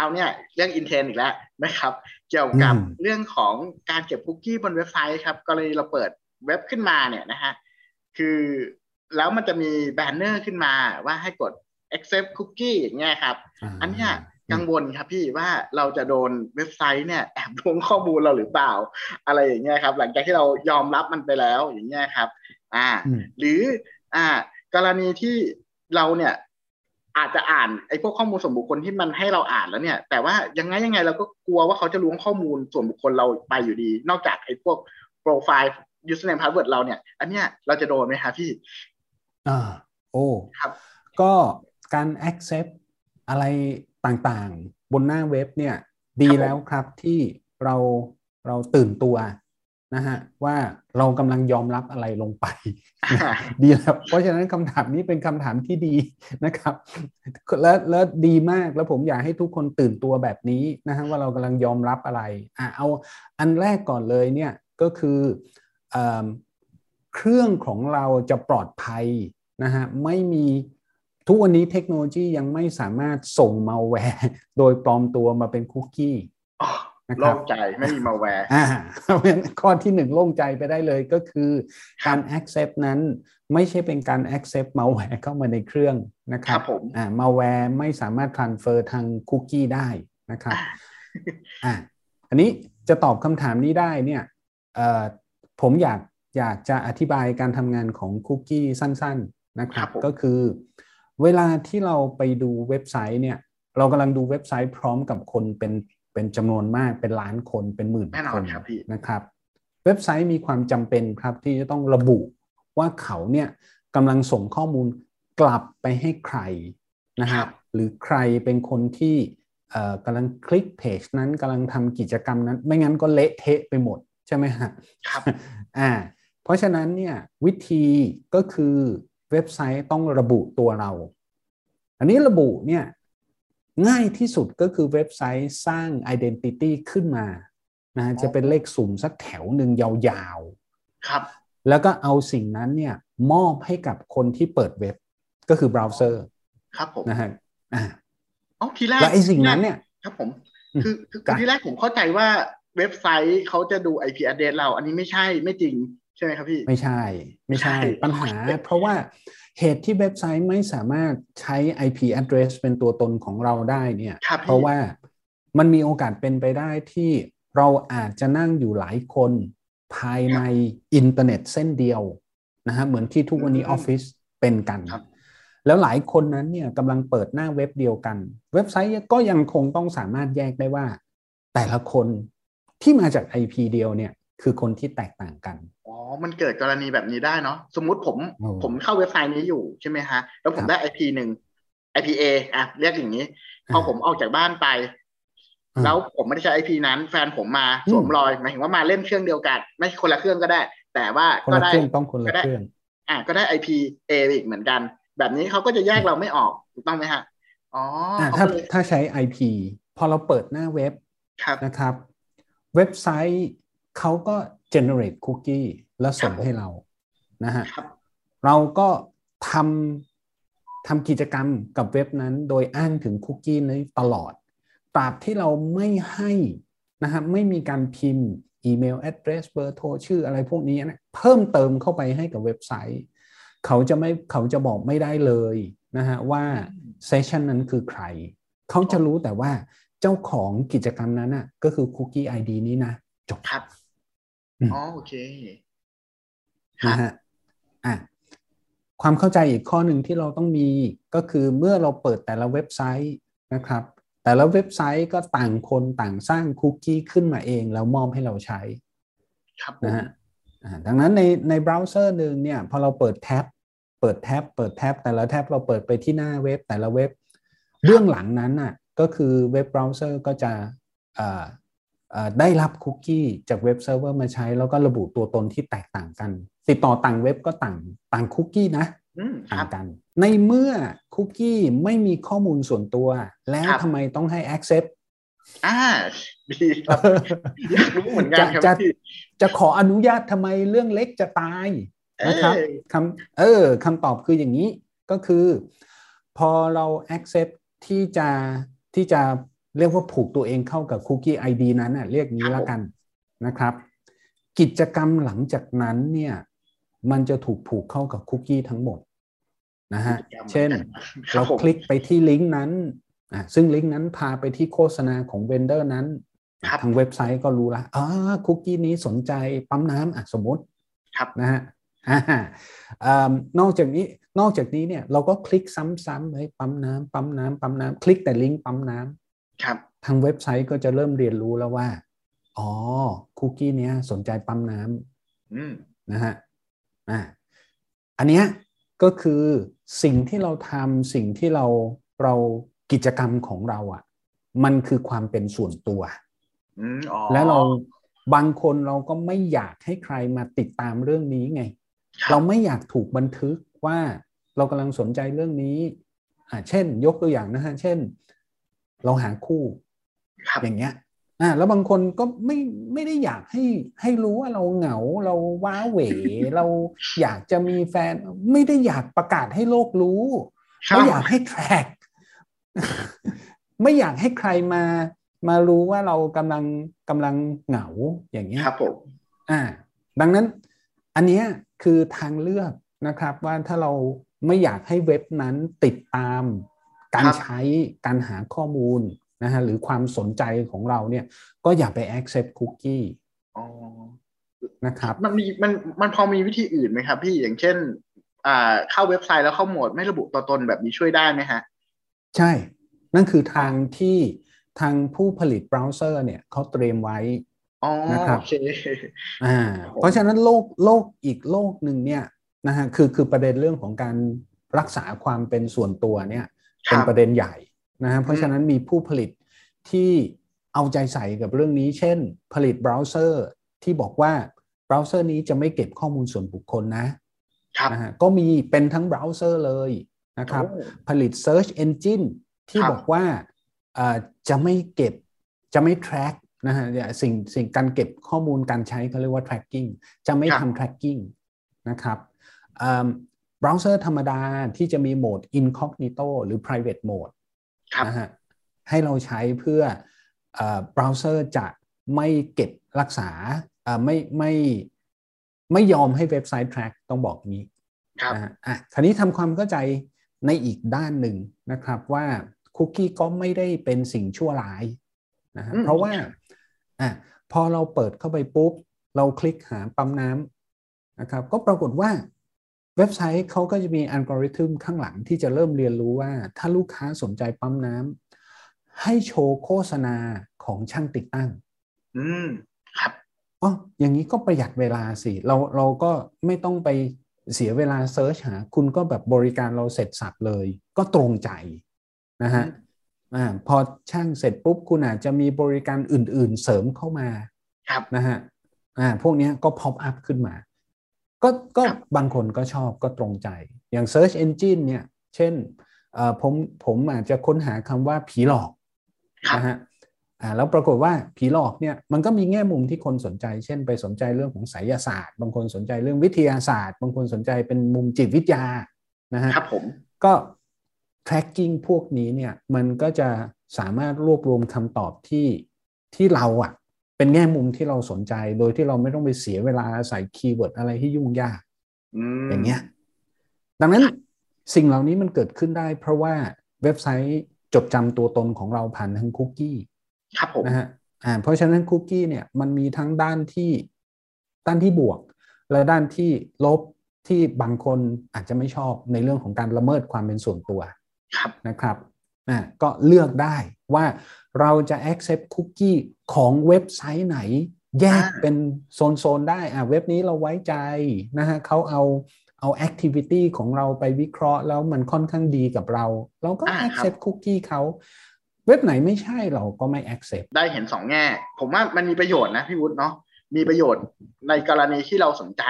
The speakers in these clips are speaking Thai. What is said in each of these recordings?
ราวเนี้ยเรื่องอินเทนอีกแล้วนะครับ เกี่ยวกับเรื่องของการเก็บคุกกี้บนเว็บไซต์ครับกรณีเราเปิดเว็บขึ้นมาเนี่ยนะฮะคือแล้วมันจะมีแบนเนอร์ขึ้นมาว่าให้กด accept cookie อย่างเงี้ยครับ อันเนี้ยกังวลครับพี่ว่าเราจะโดนเว็บไซต์เนี่ยแอบล้วงข้อมูลเราหรือเปล่า อะไรอย่างเงี้ยครับ หลังจากที่เรายอมรับมันไปแล้วอย่างเงี้ยครับ อ่า หรืออ่ากรณีที่เราเนี่ย อาจจะอ่านไอ้พวกข้อมูลส่วนบุคคลที่มันให้เราอ่านแล้วเนี่ย แต่ว่ายังไงยังไงเราก็กลัวว่าเขาจะล้วงข้อมูลส่วนบุคคลเราไปอยู่ดี นอกจากไอ้พวกโปรไฟล์ username password เราเนี่ย อันเนี้ยเราจะโดนไหมครับพี่ อ่า โอ้ครับก็การ accept อะไรต่างๆ บนหน้าเว็บเนี่ย ดีแล้วครับที่เราเราตื่นตัว นะฮะว่าเรากำลังยอมรับอะไรลงไป ดีแล้วเพราะฉะนั้นคำถามนี้เป็นคำถามที่ดีนะครับ และและดีมากแล้วผมอยากให้ทุกคนตื่นตัวแบบนี้นะฮะว่าเรากำลังยอมรับอะไรอะเอาอันแรกก่อนเลยเนี่ยก็คือเอเครื่องของเราจะปลอดภัยนะฮะไม่มีทุกวันนี้เทคโนโลยียังไม่สามารถส่งมาแวร์โดยปลอมตัวมาเป็นคุกกี้ โล่งใจไม่มีมาแวร์อ่าข้อที่หนึ่งโล่งใจไปได้เลยก็คือการ accept นั้นไม่ใช่เป็นการ accept มาแวร์เข้ามาในเครื่องนะครับครับผมอ่ามาแวร์ไม่สามารถ transfer ทางคุกกี้ได้นะครับอ่าอันนี้จะตอบคำถามนี้ได้เนี่ยเอ่อผมอยากอยากจะอธิบายการทำงานของคุกกี้สั้น ๆนะครับ ก็คือเวลาที่เราไปดูเว็บไซต์เนี่ย เรากำลังดูเว็บไซต์พร้อมกับคนเป็น เป็นจำนวนมากเป็นล้านคนเป็นหมื่นคนนะครับเว็บไซต์มีความจำเป็นครับที่จะต้องระบุว่าเขาเนี่ยกำลังส่งข้อมูลกลับไปให้ใครนะครับหรือใครเป็นคนที่กำลังคลิกเพจนั้นกำลังทำกิจกรรมนั้น ไม่งั้นก็เละเทะไปหมดใช่ไหมฮะครับอ่าเพราะฉะนั้นเนี่ยวิธีก็คือเว็บไซต์ต้องระบุตัวเรา อันนี้ระบุเนี่ย ง่ายที่สุดก็คือเว็บไซต์สร้าง Identity ขึ้นมานะจะเป็นเลขสุ่มสักแถวหนึ่งยาวๆ ครับ แล้วก็เอาสิ่งนั้นเนี่ยมอบให้กับคนที่เปิดเว็บก็คือเบราว์เซอร์ ครับผมนะฮะอ่าอ๋อทีแรกแล้วไอ้สิ่งนั้นเนี่ย ครับผม คือคือทีแรกผมเข้าใจว่าเว็บไซต์เขาจะดู IP address เรา อันนี้ไม่ใช่ไม่จริงใช่ไหมครับพี่ ไม่ใช่ ไม่ใช่ปัญหา เพราะว่า เหตุที่เว็บไซต์ไม่สามารถใช้ IP address เป็นตัวตนของเราได้เนี่ย เพราะว่ามันมีโอกาสเป็นไปได้ที่เราอาจจะนั่งอยู่หลายคนภายในอินเทอร์เน็ตเส้นเดียวนะฮะเหมือนที่ทุกวันนี้ออฟฟิศเป็นกันแล้วหลายคนนั้นเนี่ยกำลังเปิดหน้าเว็บเดียวกัน เว็บไซต์ก็ยังคงต้องสามารถแยกได้ว่า แต่ละคนที่มาจาก IP เดียวเนี่ยคือคนที่แตกต่างกัน มันเกิดกรณีแบบนี้ได้เนาะสมมุติผมผมเข้าเว็บไซต์นี้อยู่ใช่ไหมฮะ แล้วผมได้ไอพีหนึ่ง IPA อะเรียกอย่างนี้ พอผมออกจากบ้านไป แล้วผมไม่ได้ใช้ไอพีนั้น แฟนผมมาสวมรอยหมายถึงว่ามาเล่นเครื่องเดียวกัน ไม่คนละเครื่องก็ได้ แต่ว่าก็ได้ต้องคนละเครื่องอะก็ได้ไอพีเออีกเหมือนกัน แบบนี้เขาก็จะแยกเราไม่ออกถูกต้องไหมฮะอ๋อถ้าถ้าใช้ IP พอเราเปิดหน้าเว็บนะครับ เว็บไซต์ เขาก็ generate cookie แล้วส่งให้เรานะฮะเราก็ทำทำกิจกรรมกับเว็บนั้น โดยอ้างถึงคุกกี้นี้ตลอดตราบที่เราไม่ให้นะฮะไม่มีการพิมพ์อีเมลแอดเดรสเบอร์โทรชื่ออะไรพวกนี้นะเพิ่มเติมเข้าไปให้กับเว็บไซต์ เขาจะไม่เขาจะบอกไม่ได้เลยนะฮะว่าเซสชันนั้นคือใคร เขาจะรู้แต่ว่าเจ้าของกิจกรรมนั้นน่ะก็คือคุกกี้ไอดีนี้นะ จบครับ อ๋อโอเคนะฮะอะความเข้าใจอีกข้อหนึ่งที่เราต้องมีก็คือเมื่อเราเปิดแต่ละเว็บไซต์นะครับ แต่ละเว็บไซต์ก็ต่างคนต่างสร้างคุกกี้ขึ้นมาเอง แล้วมอบให้เราใช้ ครับนะฮะดังนั้นในในเบราว์เซอร์หนึ่งเนี่ยพอเราเปิดแท็บเปิดแท็บเปิดแท็บแต่ละแท็บเราเปิดไปที่หน้าเว็บแต่ละเว็บเบื้องหลังนั้นน่ะก็คือเว็บเบราว์เซอร์ก็จะ ได้รับคุกกี้จากเว็บเซิร์ฟเวอร์มาใช้ แล้วก็ระบุตัวตนที่แตกต่างกัน ติดต่อต่างเว็บก็ต่างต่างคุกกี้นะต่างกัน ในเมื่อคุกกี้ไม่มีข้อมูลส่วนตัว แล้วทำไมต้องให้ accept อ่าดีครับอยากรู้เหมือนกันครับจะจะขออนุญาตทำไมเรื่องเล็กจะตายนะครับคำเออคำตอบคืออย่างนี้ก็คือ พอเรา accept ที่จะที่จะ เรียกว่าผูกตัวเองเข้ากับคุกกี้ไอดีนั้นน่ะเรียกนี้แล้วกันนะครับ กิจกรรมหลังจากนั้นเนี่ยมันจะถูกผูกเข้ากับคุกกี้ทั้งหมดนะฮะเช่นเราคลิกไปที่ลิงก์นั้นอ่าซึ่งลิงก์นั้นพาไปที่โฆษณาของ vendor นั้น ทางเว็บไซต์ก็รู้ละอ๋อคุกกี้นี้สนใจปั๊มน้ำอะสมมตินะฮะนอกจากนี้นอกจากนี้เนี่ยเราก็คลิกซ้ำๆให้ปั๊มน้ำปั๊มน้ำปั๊มน้ำคลิกแต่ลิงก์ปั๊มน้ำ ครับทางเว็บไซต์ก็จะเริ่มเรียนรู้แล้วว่า อ๋อ คุกกี้เนี้ยสนใจปั๊มน้ำนะฮะอ่าอันเนี้ยก็คือสิ่งที่เราทำสิ่งที่เราเรากิจกรรมของเราอะ่ะ มันคือความเป็นส่วนตัวแล้วเราบางคนเราก็ไม่อยากให้ใครมาติดตามเรื่องนี้ไง เราไม่อยากถูกบันทึกว่าเรากำลังสนใจเรื่องนี้อ่าเช่น ยกตัวอย่างนะฮะ เช่น เราหาคู่อย่างเงี้ยอ่าแล้วบางคนก็ไม่ไม่ได้อยากให้ให้รู้ว่าเราเหงาเราว้าเหวเราอยากจะมีแฟนไม่ได้อยากประกาศให้โลกรู้ไม่อยากให้แทร็กไม่อยากให้ใครมามารู้ว่าเรากำลังกำลังเหงาอย่างเงี้ยครับผมอ่า ดังนั้นอันนี้คือทางเลือกนะครับว่าถ้าเราไม่อยากให้เว็บนั้นติดตาม การใช้การหาข้อมูลนะฮะหรือความสนใจของเราเนี่ย ก็อย่าไป accept cookie นะครับ มันมีมันมันพอมีวิธีอื่นไหมครับพี่อย่างเช่น อ่าเข้าเว็บไซต์แล้วเข้าโหมดไม่ระบุตัวตนแบบนี้ช่วยได้ไหมฮะ ใช่ นั่นคือทางที่ทางผู้ผลิตเบราว์เซอร์เนี่ยเขาเตรียมไว้นะครับอ่าเพราะฉะนั้นโลกโลกอีกโลกหนึ่งเนี่ยนะฮะคือคือประเด็นเรื่องของการรักษาความเป็นส่วนตัวเนี่ย เป็นประเด็นใหญ่นะฮะเพราะฉะนั้นมีผู้ผลิตที่เอาใจใส่กับเรื่องนี้ เช่น ผลิตเบราว์เซอร์ที่บอกว่าเบราว์เซอร์นี้จะไม่เก็บข้อมูลส่วนบุคคลนะนะฮะก็มีเป็นทั้งเบราว์เซอร์เลยนะครับ ผลิต Search Engine ที่บอกว่าจะไม่เก็บจะไม่ track นะฮะสิ่งสิ่งการเก็บข้อมูลการใช้เขาเรียกว่า tracking จะไม่ทำ tracking นะครับ เบราว์เซอร์ธรรมดาที่จะมีโหมด incognito หรือ private mode นะฮะให้เราใช้เพื่อเบราว์เซอร์จะไม่เก็บรักษาไม่ไม่ไม่ยอมให้เว็บไซต์ track ต้องบอกงี้ครับอะคราวนี้ทำความเข้าใจในอีกด้านหนึ่งนะครับว่าคุกกี้ก็ไม่ได้เป็นสิ่งชั่วร้ายนะฮะเพราะว่าอะพอเราเปิดเข้าไปปุ๊บ เราคลิกหาปั๊มน้ำนะครับ ก็ปรากฏว่า เว็บไซต์เขาก็จะมีอัลกอริทึมข้างหลังที่จะเริ่มเรียนรู้ว่าถ้าลูกค้าสนใจปั๊มน้ำให้โชว์โฆษณาของช่างติดตั้ง อืมครับอ๋ออย่างนี้ก็ประหยัดเวลาสิ เราเราก็ไม่ต้องไปเสียเวลาเซิร์ชหา คุณก็แบบบริการเราเสร็จสับเลย ก็ตรงใจนะฮะอ่าพอช่างเสร็จปุ๊บคุณอาจจะมีบริการอื่น ๆ เสริมเข้ามาครับนะฮะอ่าพวกนี้ก็พ pop up ขึ้นมา ก็ก็บางคนก็ชอบก็ตรงใจ อย่าง Search Engine เนี่ย เช่นผมผมอาจจะค้นหาคำว่าผีหลอกนะฮะอ่าแล้วปรากฏว่าผีหลอกเนี่ยมันก็มีแง่มุมที่คนสนใจ เช่น ไปสนใจเรื่องของไสยศาสตร์ บางคนสนใจเรื่องวิทยาศาสตร์ บางคนสนใจเป็นมุมจิตวิทยานะฮะครับผมก็ tracking พวกนี้เนี่ยมันก็จะสามารถรวบรวมคำตอบที่ที่เราอะ เป็นแง่มุมที่เราสนใจโดยที่เราไม่ต้องไปเสียเวลาใส่ keyword อะไรที่ยุ่งยากอย่างเงี้ยดังนั้นสิ่งเหล่านี้มันเกิดขึ้นได้ เพราะว่าเว็บไซต์จดจำตัวตนของเราผ่านทางคุกกี้ครับผมนะฮะอ่าเพราะฉะนั้นคุกกี้เนี่ยมันมีทั้งด้านที่ด้านที่บวก และด้านที่ลบที่บางคนอาจจะไม่ชอบในเรื่องของการละเมิดความเป็นส่วนตัวนะครับ อ่าก็เลือกได้ว่าเราจะ accept cookie ของเว็บไซต์ไหน แยกเป็นโซน ๆ ได้อะเว็บนี้เราไว้ใจนะฮะเขาเอาเอา activity ของเราไปวิเคราะห์ แล้วมันค่อนข้างดีกับเรา เราก็ accept cookie เขาเว็บไหนไม่ใช่เราก็ไม่ accept ได้เห็นสองแง่ ผมว่ามันมีประโยชน์นะพี่วุฒิเนาะมีประโยชน์ในกรณีที่เราสนใจ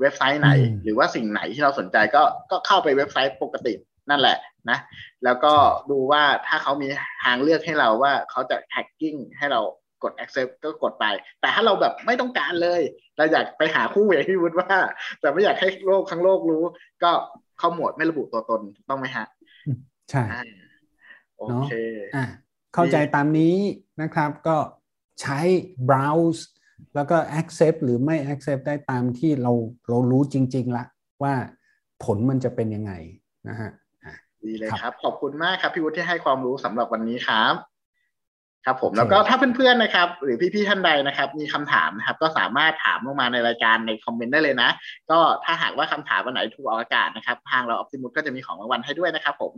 เว็บไซต์ไหน หรือว่าสิ่งไหนที่เราสนใจก็ก็เข้าไปเว็บไซต์ปกตินั่นแหละ นะแล้วก็ดูว่าถ้าเขามีทางเลือกให้เราว่าเขาจะแฮกกิ้งให้เรากด accept ก็กดไป แต่ถ้าเราแบบไม่ต้องการเลย เราอยากไปหาคู่อย่างที่วุฒิว่า แต่ไม่อยากให้โลกทั้งโลกรู้ ก็เข้าหมวดไม่ระบุตัวตนต้องไหมฮะ ใช่โอเคอะเข้าใจตามนี้นะครับก็ใช้ browse แล้วก็ accept หรือไม่ accept ได้ตามที่เราเรารู้จริง ๆ ละ ว่าผลมันจะเป็นยังไงนะฮะ ดีเลยครับ ขอบคุณมากครับพี่วุฒิที่ให้ความรู้สำหรับวันนี้ครับ ครับผมแล้วก็ถ้าเพื่อนๆนะครับ หรือพี่ๆท่านใดนะครับ มีคำถามนะครับ ก็สามารถถามลงมาในรายการในคอมเมนต์ได้เลยนะ ก็ถ้าหากว่าคำถามวันไหนถูกออกอากาศนะครับ ทางเราออปติมุสก็จะมีของรางวัลให้ด้วยนะครับ ผม